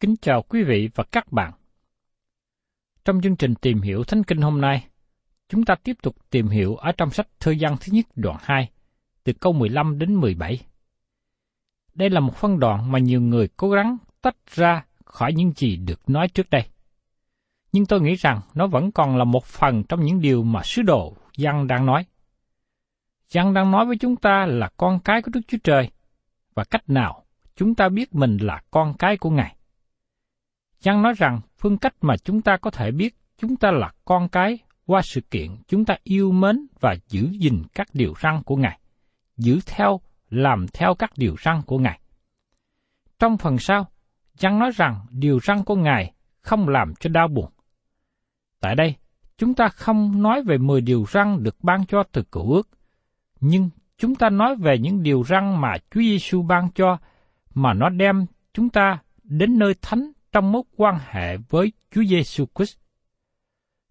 Kính chào quý vị và các bạn. Trong chương trình tìm hiểu Thánh Kinh hôm nay, chúng ta tiếp tục tìm hiểu ở trong sách Thơ văn thứ nhất đoạn 2, từ câu 15 đến 17. Đây là một phân đoạn mà nhiều người cố gắng tách ra khỏi những gì được nói trước đây. Nhưng tôi nghĩ rằng nó vẫn còn là một phần trong những điều mà sứ đồ Giăng đang nói. Giăng đang nói với chúng ta là con cái của Đức Chúa Trời, và cách nào chúng ta biết mình là con cái của Ngài. Giăng nói rằng phương cách mà chúng ta có thể biết chúng ta là con cái qua sự kiện chúng ta yêu mến và giữ gìn các điều răn của Ngài, giữ theo, làm theo các điều răn của Ngài. Trong phần sau, Giăng nói rằng điều răn của Ngài không làm cho đau buồn. Tại đây, chúng ta không nói về 10 điều răn được ban cho từ cựu ước, nhưng chúng ta nói về những điều răn mà Chúa Giêsu ban cho mà nó đem chúng ta đến nơi thánh trong mối quan hệ với Chúa Giêsu Christ.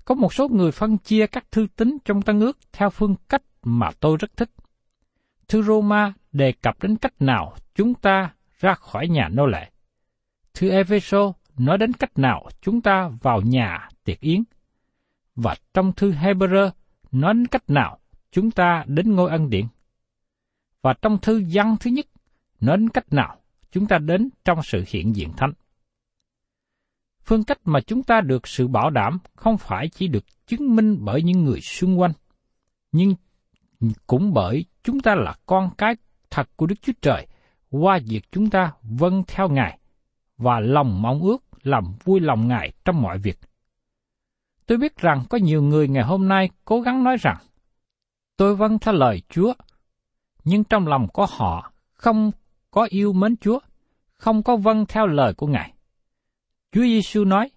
Có một số người phân chia các thư tín trong Tân ước theo phương cách mà tôi rất thích. Thư Roma đề cập đến cách nào chúng ta ra khỏi nhà nô lệ. Thư Epheso nói đến cách nào chúng ta vào nhà tiệc yến. Và trong thư Hebrew nói đến cách nào chúng ta đến ngôi ân điện. Và trong thư văn thứ nhất nói đến cách nào chúng ta đến trong sự hiện diện thánh. Phương cách mà chúng ta được sự bảo đảm không phải chỉ được chứng minh bởi những người xung quanh, nhưng cũng bởi chúng ta là con cái thật của Đức Chúa Trời qua việc chúng ta vâng theo Ngài và lòng mong ước làm vui lòng Ngài trong mọi việc. Tôi biết rằng có nhiều người ngày hôm nay cố gắng nói rằng, tôi vâng theo lời Chúa, nhưng trong lòng của họ không có yêu mến Chúa, không có vâng theo lời của Ngài. Chúa Giêsu nói,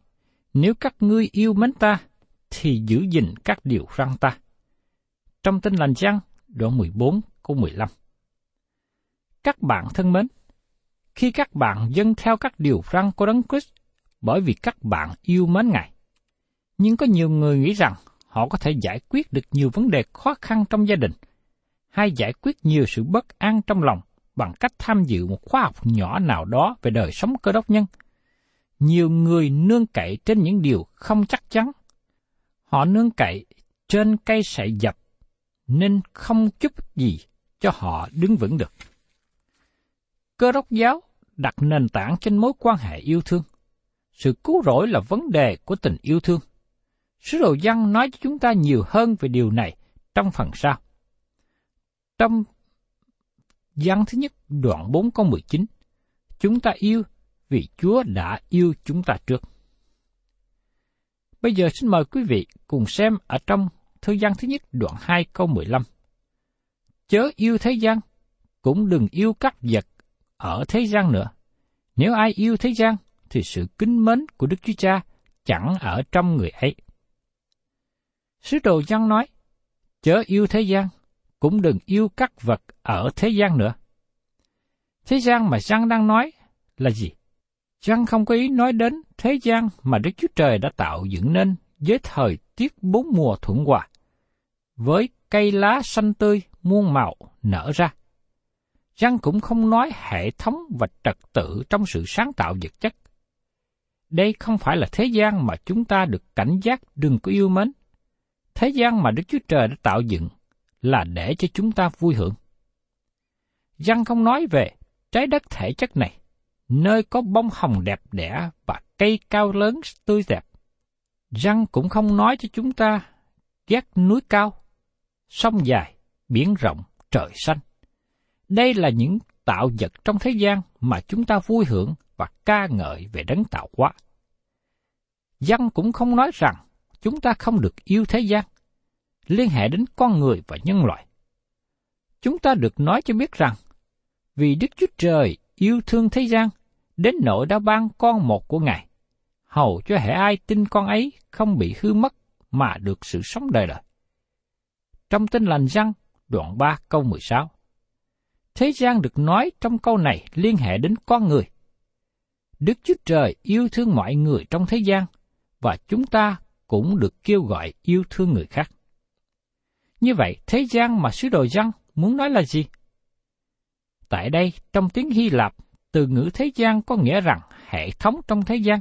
nếu các ngươi yêu mến ta, thì giữ gìn các điều răn ta. Trong tin lành Giăng, đoạn 14 câu 15. Các bạn thân mến, khi các bạn dâng theo các điều răn của Đấng Christ bởi vì các bạn yêu mến Ngài. Nhưng có nhiều người nghĩ rằng họ có thể giải quyết được nhiều vấn đề khó khăn trong gia đình, hay giải quyết nhiều sự bất an trong lòng bằng cách tham dự một khóa học nhỏ nào đó về đời sống cơ đốc nhân. Nhiều người nương cậy trên những điều không chắc chắn. Họ nương cậy trên cây sậy dập, nên không chút gì cho họ đứng vững được. Cơ đốc giáo đặt nền tảng trên mối quan hệ yêu thương. Sự cứu rỗi là vấn đề của tình yêu thương. Sứ đồ văn nói cho chúng ta nhiều hơn về điều này trong phần sau. Trong văn thứ nhất đoạn 4 câu 19, chúng ta yêu vì Chúa đã yêu chúng ta trước. Bây giờ xin mời quý vị cùng xem ở trong thư gian thứ nhất đoạn 2 câu 15. Chớ yêu thế gian, cũng đừng yêu các vật ở thế gian nữa. Nếu ai yêu thế gian, thì sự kính mến của Đức Chúa Cha chẳng ở trong người ấy. Sứ đồ Giăng nói, chớ yêu thế gian, cũng đừng yêu các vật ở thế gian nữa. Thế gian mà Giăng đang nói là gì? Chăng không có ý nói đến thế gian mà Đức Chúa Trời đã tạo dựng nên với thời tiết bốn mùa thuận hòa, với cây lá xanh tươi muôn màu nở ra. chăng cũng không nói hệ thống và trật tự trong sự sáng tạo vật chất. Đây không phải là thế gian mà chúng ta được cảnh giác đừng có yêu mến. Thế gian mà Đức Chúa Trời đã tạo dựng là để cho chúng ta vui hưởng. Giăng không nói về trái đất thể chất này, nơi có bông hồng đẹp đẽ và cây cao lớn tươi đẹp. Răng cũng không nói cho chúng ta ghét núi cao, sông dài, biển rộng, trời xanh. Đây là những tạo vật trong thế gian mà chúng ta vui hưởng và ca ngợi về đấng tạo hóa. Dân cũng không nói rằng chúng ta không được yêu thế gian, liên hệ đến con người và nhân loại. Chúng ta được nói cho biết rằng, vì Đức Chúa Trời yêu thương thế gian, đến nỗi đã ban con một của Ngài, hầu cho hệ ai tin con ấy không bị hư mất mà được sự sống đời đời. Trong tin lành răng, đoạn 3 câu 16. Thế gian được nói trong câu này liên hệ đến con người. Đức Chúa Trời yêu thương mọi người trong thế gian, và chúng ta cũng được kêu gọi yêu thương người khác. Như vậy, thế gian mà sứ đồ răng muốn nói là gì? Tại đây, trong tiếng Hy Lạp, từ ngữ thế gian có nghĩa rằng hệ thống trong thế gian,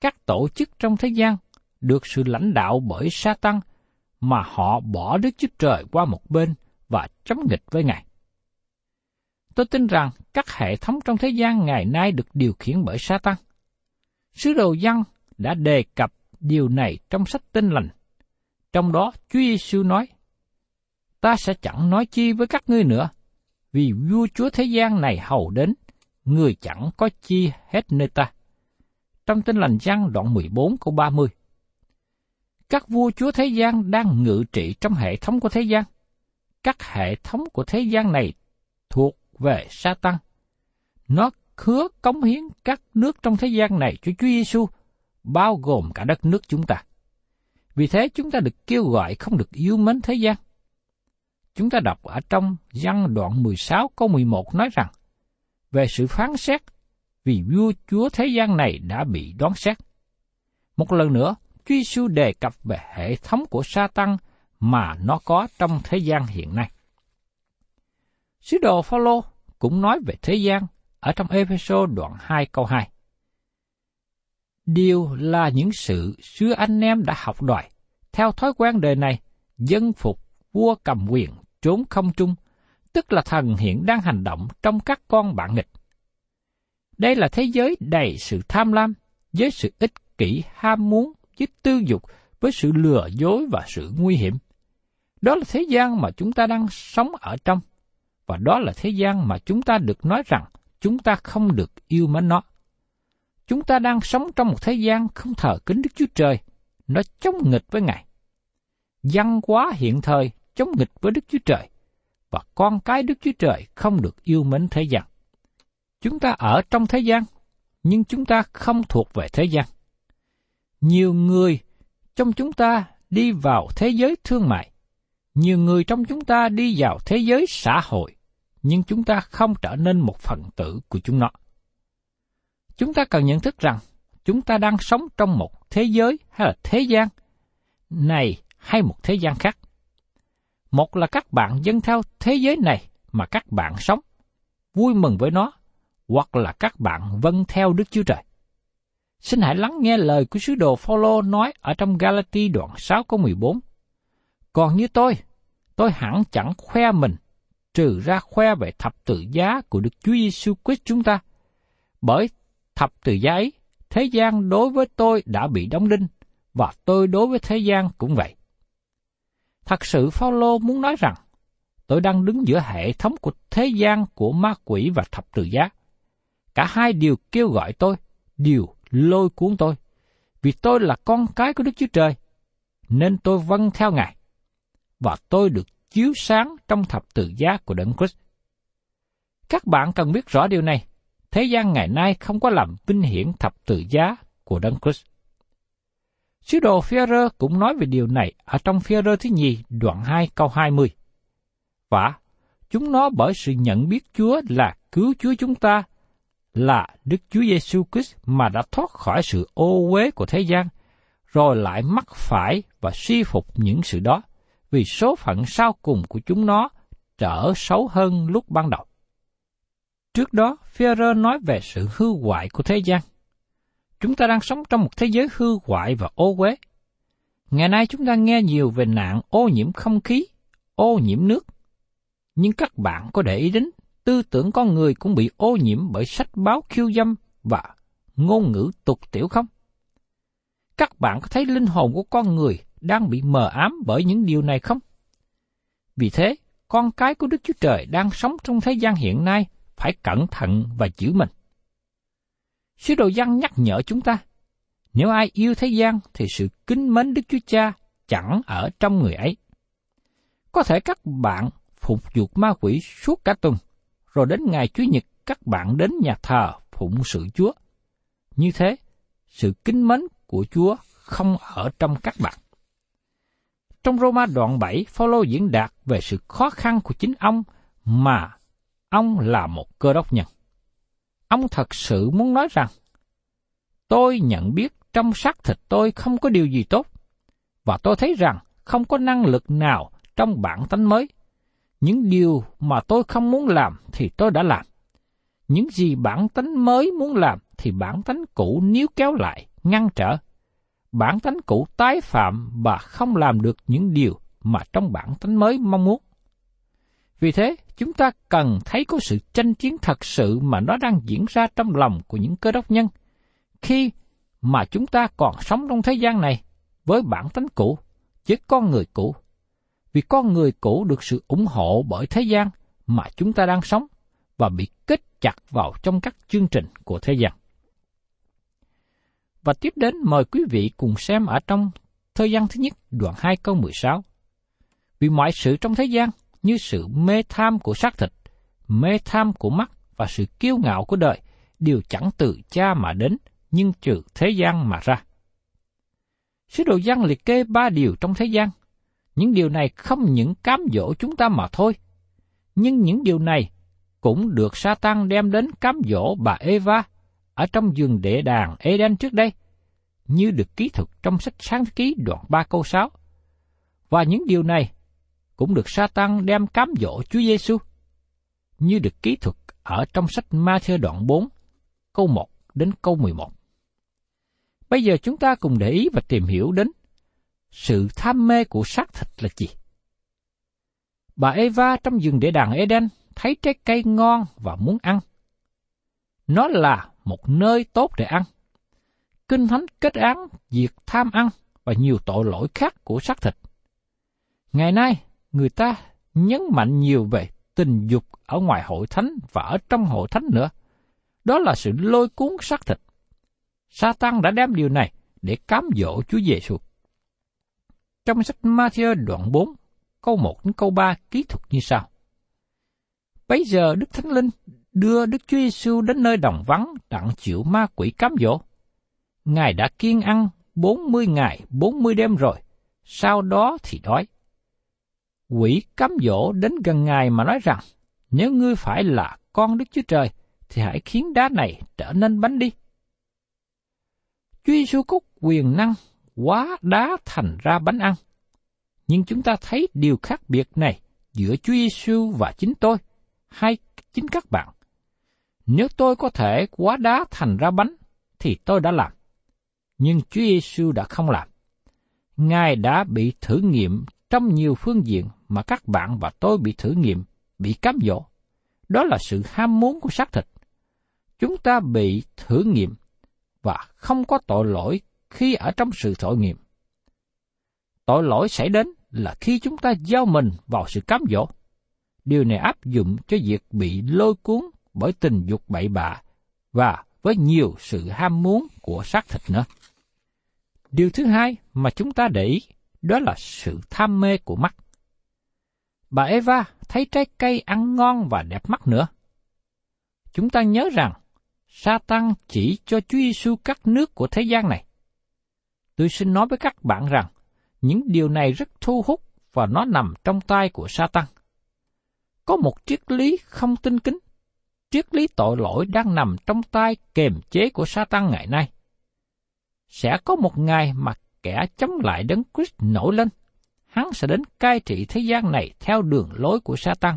các tổ chức trong thế gian được sự lãnh đạo bởi sa tăng mà họ bỏ Đức Chúa Trời qua một bên và chống nghịch với Ngài. Tôi tin rằng các hệ thống trong thế gian ngày nay được điều khiển bởi sa tăng. Sứ đồ dân đã đề cập điều này trong sách tinh lành. Trong đó Chúa Giêsu nói, Ta sẽ chẳng nói chi với các ngươi nữa, vì vua chúa thế gian này hầu đến, người chẳng có chi hết nơi ta. Trong tin lành Giăng đoạn 14 câu 30 Các vua chúa thế gian đang ngự trị trong hệ thống của thế gian. Các hệ thống của thế gian này thuộc về sa tăng. Nó hứa cống hiến các nước trong thế gian này cho Chúa Giêsu, bao gồm cả đất nước chúng ta. Vì thế chúng ta được kêu gọi không được yêu mến thế gian. Chúng ta đọc ở trong văn đoạn 16 câu 11 nói rằng, về sự phán xét, vì vua chúa thế gian này đã bị đoán xét. Một lần nữa, Chúa Giêsu đề cập về hệ thống của sa tăng mà nó có trong thế gian hiện nay. Sứ đồ Phaolô cũng nói về thế gian ở trong Epheso đoạn 2 câu 2. Điều là những sự xưa anh em đã học đòi, theo thói quen đời này, dân phục vua cầm quyền trốn không trung, tức là thần hiện đang hành động trong các con bạn nghịch. Đây là thế giới đầy sự tham lam, với sự ích kỷ ham muốn, với tư dục, với sự lừa dối và sự nguy hiểm. Đó là thế gian mà chúng ta đang sống ở trong, và đó là thế gian mà chúng ta được nói rằng chúng ta không được yêu mến nó. Chúng ta đang sống trong một thế gian không thờ kính Đức Chúa Trời, nó chống nghịch với Ngài. Văn hóa hiện thời chống nghịch với Đức Chúa Trời, và con cái Đức Chúa Trời không được yêu mến thế gian. Chúng ta ở trong thế gian, nhưng chúng ta không thuộc về thế gian. Nhiều người trong chúng ta đi vào thế giới thương mại, nhiều người trong chúng ta đi vào thế giới xã hội, nhưng chúng ta không trở nên một phần tử của chúng nó. Chúng ta cần nhận thức rằng chúng ta đang sống trong một thế giới hay là thế gian này hay một thế gian khác. Một là các bạn dân theo thế giới này mà các bạn sống, vui mừng với nó, hoặc là các bạn vâng theo Đức Chúa Trời. Xin hãy lắng nghe lời của sứ đồ Phaolô nói ở trong Galati đoạn 6 câu 14. Còn như tôi, tôi hẳn chẳng khoe mình, trừ ra khoe về thập tự giá của Đức Chúa Giêsu Christ chúng ta. Bởi thập tự giá ấy thế gian đối với tôi đã bị đóng đinh, và tôi đối với thế gian cũng vậy. Thật sự Phaolô muốn nói rằng, tôi đang đứng giữa hệ thống của thế gian của ma quỷ và thập tự giá. Cả hai đều kêu gọi tôi, đều lôi cuốn tôi, vì tôi là con cái của Đức Chúa Trời, nên tôi vâng theo Ngài, và tôi được chiếu sáng trong thập tự giá của Đấng Christ. Các bạn cần biết rõ điều này, thế gian ngày nay không có làm vinh hiển thập tự giá của Đấng Christ. Sứ đồ Führer cũng nói về điều này ở trong Führer thứ nhì đoạn 2 câu 20. Và chúng nó bởi sự nhận biết Chúa là cứu Chúa chúng ta là Đức Chúa Giêsu Christ mà đã thoát khỏi sự ô uế của thế gian, rồi lại mắc phải và suy phục những sự đó, vì số phận sau cùng của chúng nó trở xấu hơn lúc ban đầu. Trước đó, Führer nói về sự hư hoại của thế gian. Chúng ta đang sống trong một thế giới hư hoại và ô uế. Ngày nay chúng ta nghe nhiều về nạn ô nhiễm không khí, ô nhiễm nước. Nhưng các bạn có để ý đến tư tưởng con người cũng bị ô nhiễm bởi sách báo khiêu dâm và ngôn ngữ tục tiểu không? Các bạn có thấy linh hồn của con người đang bị mờ ám bởi những điều này không? Vì thế, con cái của Đức Chúa Trời đang sống trong thế gian hiện nay phải cẩn thận và giữ mình. Sứ đồ văn nhắc nhở chúng ta, nếu ai yêu thế gian thì sự kính mến Đức Chúa Cha chẳng ở trong người ấy. Có thể các bạn phục vụ ma quỷ suốt cả tuần, rồi đến ngày Chủ nhật các bạn đến nhà thờ phụng sự Chúa. Như thế, sự kính mến của Chúa không ở trong các bạn. Trong Roma đoạn 7, Phaolô diễn đạt về sự khó khăn của chính ông mà ông là một cơ đốc nhân. Ông thật sự muốn nói rằng, tôi nhận biết trong xác thịt tôi không có điều gì tốt, và tôi thấy rằng không có năng lực nào trong bản tánh mới. Những điều mà tôi không muốn làm thì tôi đã làm. Những gì bản tánh mới muốn làm thì bản tánh cũ níu kéo lại, ngăn trở. Bản tánh cũ tái phạm và không làm được những điều mà trong bản tánh mới mong muốn. Vì thế, chúng ta cần thấy có sự tranh chiến thật sự mà nó đang diễn ra trong lòng của những cơ đốc nhân, khi mà chúng ta còn sống trong thế gian này với bản tính cũ, với con người cũ. Vì con người cũ được sự ủng hộ bởi thế gian mà chúng ta đang sống và bị kết chặt vào trong các chương trình của thế gian. Và tiếp đến mời quý vị cùng xem ở trong thời gian thứ nhất đoạn 2 câu 16. Vì mọi sự trong thế gian như sự mê tham của xác thịt, mê tham của mắt và sự kiêu ngạo của đời đều chẳng từ cha mà đến, nhưng trừ thế gian mà ra. Sứ đồ văn liệt kê ba điều trong thế gian. Những điều này không những cám dỗ chúng ta mà thôi, nhưng những điều này cũng được sa tăng đem đến cám dỗ bà Eva ở trong giường đệ đàn Eden trước đây, như được ký thực trong sách sáng ký đoạn 3 câu 6. Và những điều này cũng được Satan đem cám dỗ Chúa Giêsu, như được ký thuật ở trong sách Matthew đoạn 4, câu 1 đến câu 11. Bây giờ chúng ta cùng để ý và tìm hiểu đến sự tham mê của xác thịt là gì. Bà Eva trong rừng địa đàng Eden thấy trái cây ngon và muốn ăn. Nó là một nơi tốt để ăn. Kinh Thánh kết án việc tham ăn và nhiều tội lỗi khác của xác thịt. Ngày nay, người ta nhấn mạnh nhiều về tình dục ở ngoài hội thánh và ở trong hội thánh nữa. Đó là sự lôi cuốn xác thịt. Satan đã đem điều này để cám dỗ Chúa Giêsu. Trong sách Matthew đoạn 4, câu 1 đến câu 3 ký thuật như sau. Bây giờ Đức Thánh Linh đưa Đức Chúa Giêsu đến nơi đồng vắng đặng chịu ma quỷ cám dỗ. Ngài đã kiên ăn 40 ngày 40 đêm rồi, sau đó thì đói quỷ cám dỗ đến gần Ngài mà nói rằng, nếu ngươi phải là con Đức Chúa Trời, thì hãy khiến đá này trở nên bánh đi. Chúa Giêsu có quyền năng quá đá thành ra bánh ăn. Nhưng chúng ta thấy điều khác biệt này giữa Chúa Giêsu và chính tôi, hay chính các bạn. Nếu tôi có thể quá đá thành ra bánh, thì tôi đã làm. Nhưng Chúa Giêsu đã không làm. Ngài đã bị thử nghiệm trong nhiều phương diện mà các bạn và tôi bị thử nghiệm, bị cám dỗ. Đó là sự ham muốn của xác thịt. Chúng ta bị thử nghiệm và không có tội lỗi khi ở trong sự tội nghiệm. Tội lỗi xảy đến là khi chúng ta giao mình vào sự cám dỗ. Điều này áp dụng cho việc bị lôi cuốn bởi tình dục bậy bạ và với nhiều sự ham muốn của xác thịt nữa. Điều thứ hai mà chúng ta để ý đó là sự tham mê của mắt. Bà Eva thấy trái cây ăn ngon và đẹp mắt nữa. Chúng ta nhớ rằng, Satan chỉ cho Chúa Giêsu các nước của thế gian này. Tôi xin nói với các bạn rằng, những điều này rất thu hút và nó nằm trong tay của Satan. Có một triết lý không tinh kính. Triết lý tội lỗi đang nằm trong tay kềm chế của Satan ngày nay. Sẽ có một ngày mà kẻ chống lại đấng Christ nổi lên. Hắn sẽ đến cai trị thế gian này theo đường lối của Satan.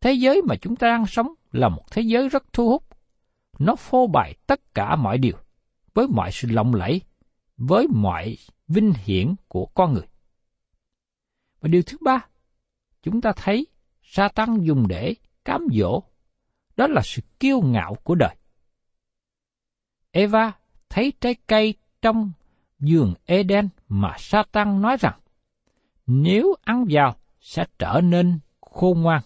Thế giới mà chúng ta đang sống là một thế giới rất thu hút. Nó phô bày tất cả mọi điều, với mọi sự lộng lẫy, với mọi vinh hiển của con người. Và điều thứ ba, chúng ta thấy Satan dùng để cám dỗ, đó là sự kiêu ngạo của đời. Eva thấy trái cây trong giường Eden mà Satan nói rằng nếu ăn vào sẽ trở nên khôn ngoan.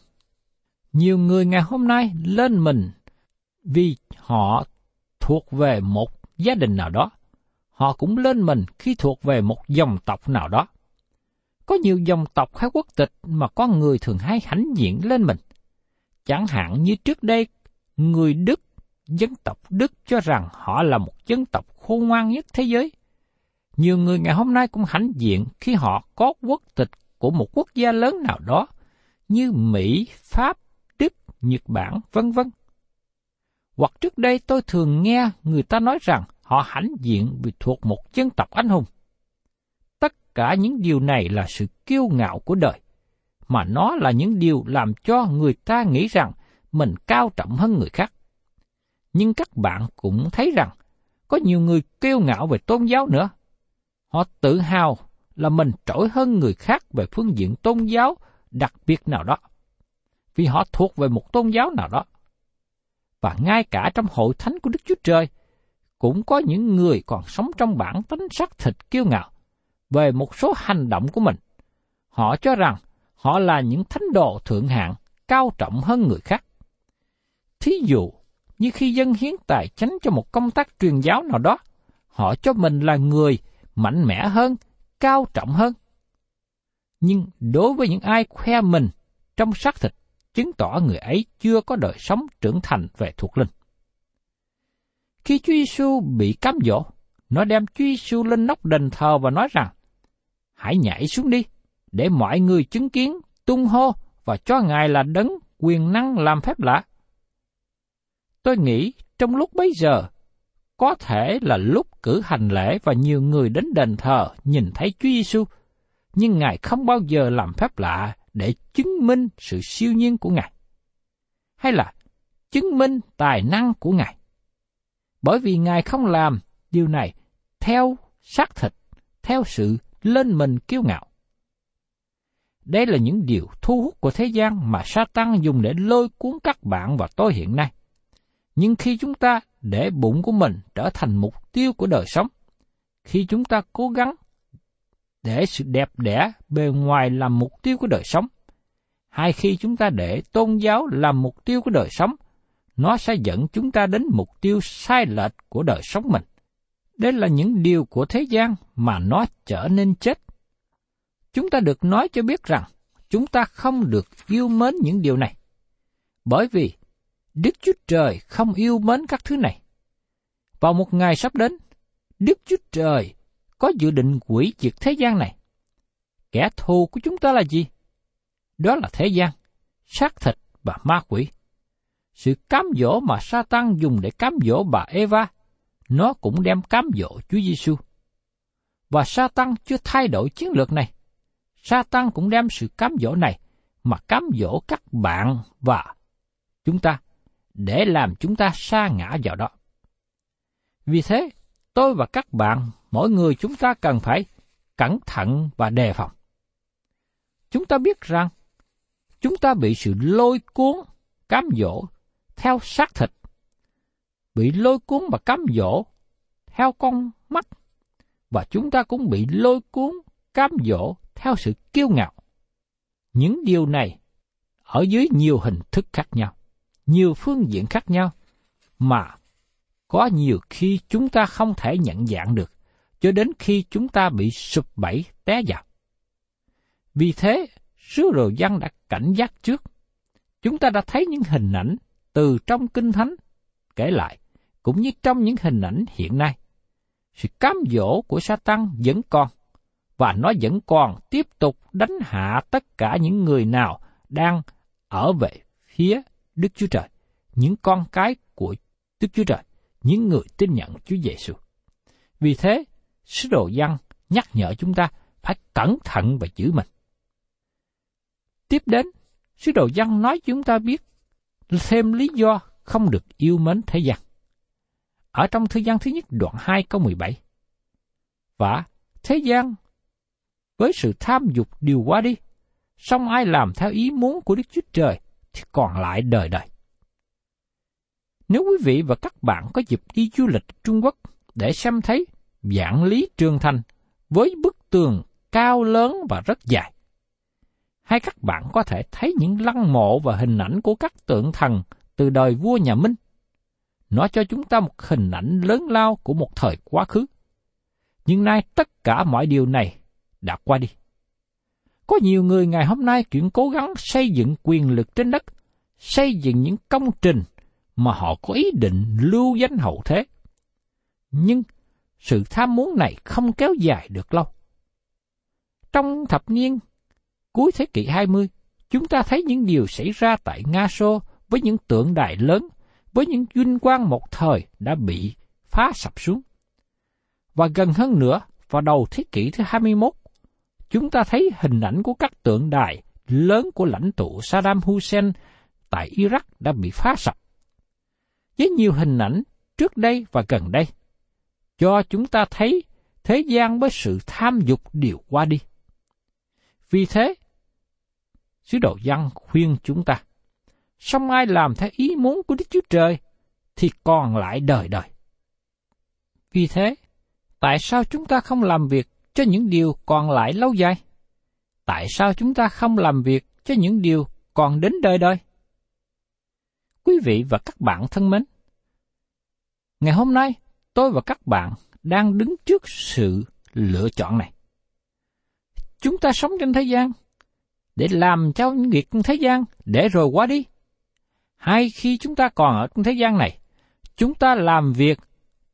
Nhiều người ngày hôm nay lên mình vì họ thuộc về một gia đình nào đó. Họ cũng lên mình khi thuộc về một dòng tộc nào đó. Có nhiều dòng tộc hay quốc tịch mà có người thường hay hãnh diện lên mình. Chẳng hạn như trước đây, người Đức, dân tộc Đức cho rằng họ là một dân tộc khôn ngoan nhất thế giới. Nhiều người ngày hôm nay cũng hãnh diện khi họ có quốc tịch của một quốc gia lớn nào đó như Mỹ, Pháp, Đức, Nhật Bản, vân vân. Hoặc trước đây tôi thường nghe người ta nói rằng họ hãnh diện vì thuộc một dân tộc anh hùng. Tất cả những điều này là sự kiêu ngạo của đời, mà nó là những điều làm cho người ta nghĩ rằng mình cao trọng hơn người khác. Nhưng các bạn cũng thấy rằng, có nhiều người kiêu ngạo về tôn giáo nữa. Họ tự hào là mình trỗi hơn người khác về phương diện tôn giáo đặc biệt nào đó. Vì họ thuộc về một tôn giáo nào đó. Và ngay cả trong hội thánh của Đức Chúa Trời, cũng có những người còn sống trong bản tính xác thịt kiêu ngạo về một số hành động của mình. Họ cho rằng họ là những thánh đồ thượng hạng, cao trọng hơn người khác. Thí dụ, như khi dân hiến tài chánh cho một công tác truyền giáo nào đó, họ cho mình là người mạnh mẽ hơn, cao trọng hơn. Nhưng đối với những ai khoe mình trong xác thịt, chứng tỏ người ấy chưa có đời sống trưởng thành về thuộc linh. Khi Chúa Giêsu bị cám dỗ, nó đem Chúa Giêsu lên nóc đền thờ và nói rằng, hãy nhảy xuống đi, để mọi người chứng kiến, tung hô và cho Ngài là đấng quyền năng làm phép lạ. Tôi nghĩ trong lúc bấy giờ, có thể là lúc cử hành lễ và nhiều người đến đền thờ nhìn thấy Chúa Giêsu, nhưng Ngài không bao giờ làm phép lạ để chứng minh sự siêu nhiên của Ngài. Hay là chứng minh tài năng của Ngài. Bởi vì Ngài không làm điều này theo xác thịt, theo sự lên mình kiêu ngạo. Đây là những điều thu hút của thế gian mà Satan dùng để lôi cuốn các bạn và tôi hiện nay. Nhưng khi chúng ta để bụng của mình trở thành mục tiêu của đời sống, khi chúng ta cố gắng để sự đẹp đẽ bề ngoài làm mục tiêu của đời sống, hay khi chúng ta để tôn giáo làm mục tiêu của đời sống, nó sẽ dẫn chúng ta đến mục tiêu sai lệch của đời sống mình. Đây là những điều của thế gian mà nó trở nên chết. Chúng ta được nói cho biết rằng chúng ta không được yêu mến những điều này. Bởi vì Đức Chúa Trời không yêu mến các thứ này. Vào một ngày sắp đến, Đức Chúa Trời có dự định quỷ diệt thế gian này. Kẻ thù của chúng ta là gì? Đó là thế gian, xác thịt và ma quỷ. Sự cám dỗ mà Satan dùng để cám dỗ bà Eva, nó cũng đem cám dỗ Chúa Giêsu. Và Satan chưa thay đổi chiến lược này. Satan cũng đem sự cám dỗ này mà cám dỗ các bạn và chúng ta để làm chúng ta sa ngã vào đó. Vì thế, tôi và các bạn, mỗi người chúng ta cần phải cẩn thận và đề phòng. Chúng ta biết rằng, chúng ta bị sự lôi cuốn, cám dỗ theo xác thịt, bị lôi cuốn và cám dỗ theo con mắt, và chúng ta cũng bị lôi cuốn, cám dỗ theo sự kiêu ngạo. Những điều này ở dưới nhiều hình thức khác nhau, nhiều phương diện khác nhau, mà có nhiều khi chúng ta không thể nhận dạng được, cho đến khi chúng ta bị sụp bẫy té vào. Vì thế, sứ đồ dân đã cảnh giác trước. Chúng ta đã thấy những hình ảnh từ trong Kinh Thánh kể lại, cũng như trong những hình ảnh hiện nay. Sự cám dỗ của Satan vẫn còn, và nó vẫn còn tiếp tục đánh hạ tất cả những người nào đang ở về phía Đức Chúa Trời, những con cái của Đức Chúa Trời, những người tin nhận Chúa Giêsu. Vì thế, sứ đồ dân nhắc nhở chúng ta phải cẩn thận và giữ mình. Tiếp đến, sứ đồ dân nói chúng ta biết thêm lý do không được yêu mến thế gian. Ở trong thư gian thứ nhất đoạn 2 câu 17. Và thế gian với sự tham dục điều qua đi, song ai làm theo ý muốn của Đức Chúa Trời thì còn lại đời đời. Nếu quý vị và các bạn có dịp đi du lịch Trung Quốc để xem thấy dạng lý trường thành với bức tường cao lớn và rất dài, hay các bạn có thể thấy những lăng mộ và hình ảnh của các tượng thần từ đời vua nhà Minh. Nó cho chúng ta một hình ảnh lớn lao của một thời quá khứ. Nhưng nay tất cả mọi điều này đã qua đi. Có nhiều người ngày hôm nay chuyện cố gắng xây dựng quyền lực trên đất, xây dựng những công trình mà họ có ý định lưu danh hậu thế. Nhưng sự tham muốn này không kéo dài được lâu. Trong thập niên cuối thế kỷ 20, chúng ta thấy những điều xảy ra tại Nga Xô với những tượng đài lớn, với những vinh quang một thời đã bị phá sập xuống. Và gần hơn nữa, vào đầu thế kỷ thứ 21, chúng ta thấy hình ảnh của các tượng đài lớn của lãnh tụ Saddam Hussein tại Iraq đã bị phá sập. Với nhiều hình ảnh trước đây và gần đây, cho chúng ta thấy thế gian với sự tham dục đều qua đi. Vì thế, sứ đồ văn khuyên chúng ta, song ai làm theo ý muốn của Đức Chúa Trời, thì còn lại đời đời. Vì thế, tại sao chúng ta không làm việc cho những điều còn lại lâu dài? Tại sao chúng ta không làm việc cho những điều còn đến đời đời? Quý vị và các bạn thân mến, ngày hôm nay tôi và các bạn đang đứng trước sự lựa chọn này. Chúng ta sống trên thế gian để làm cho những việc trên thế gian để rồi qua đi. Hay khi chúng ta còn ở trên thế gian này, chúng ta làm việc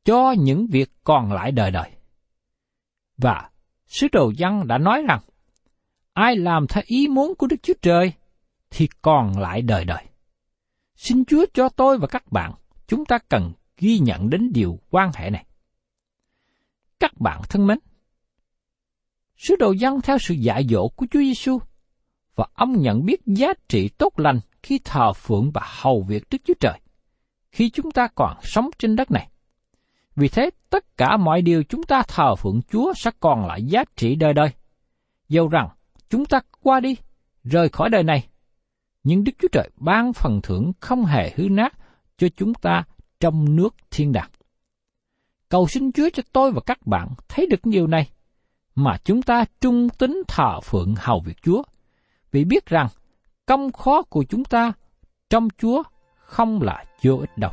cho những việc còn lại đời đời. Và sứ đồ văn đã nói rằng, ai làm theo ý muốn của Đức Chúa Trời thì còn lại đời đời. Xin Chúa cho tôi và các bạn, chúng ta cần ghi nhận đến điều quan hệ này. Các bạn thân mến, sứ đồ văn theo sự dạy dỗ của Chúa Giêsu và ông nhận biết giá trị tốt lành khi thờ phượng và hầu việc Đức Chúa Trời, khi chúng ta còn sống trên đất này. Vì thế, tất cả mọi điều chúng ta thờ phượng Chúa sẽ còn lại giá trị đời đời. Dầu rằng chúng ta qua đi, rời khỏi đời này, nhưng Đức Chúa Trời ban phần thưởng không hề hư nát cho chúng ta trong nước thiên đàng. Cầu xin Chúa cho tôi và các bạn thấy được điều này, mà chúng ta trung tính thờ phượng hầu việc Chúa, vì biết rằng công khó của chúng ta trong Chúa không là vô ích đâu.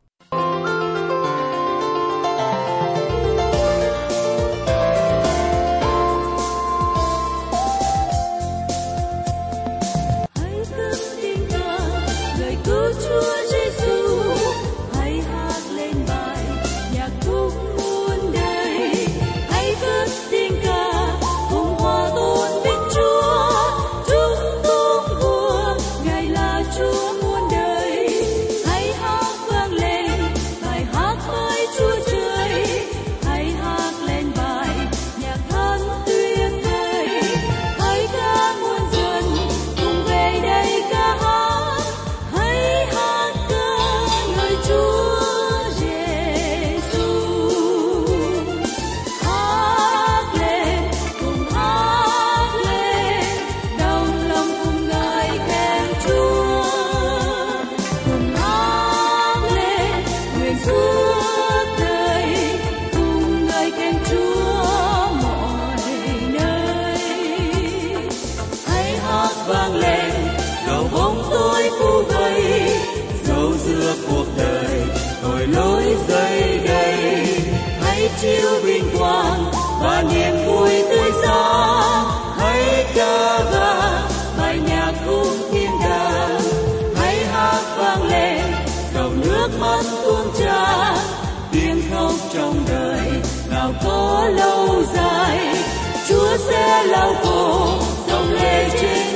lâu dài. Chúa sẽ lao khổ dòng lệ trên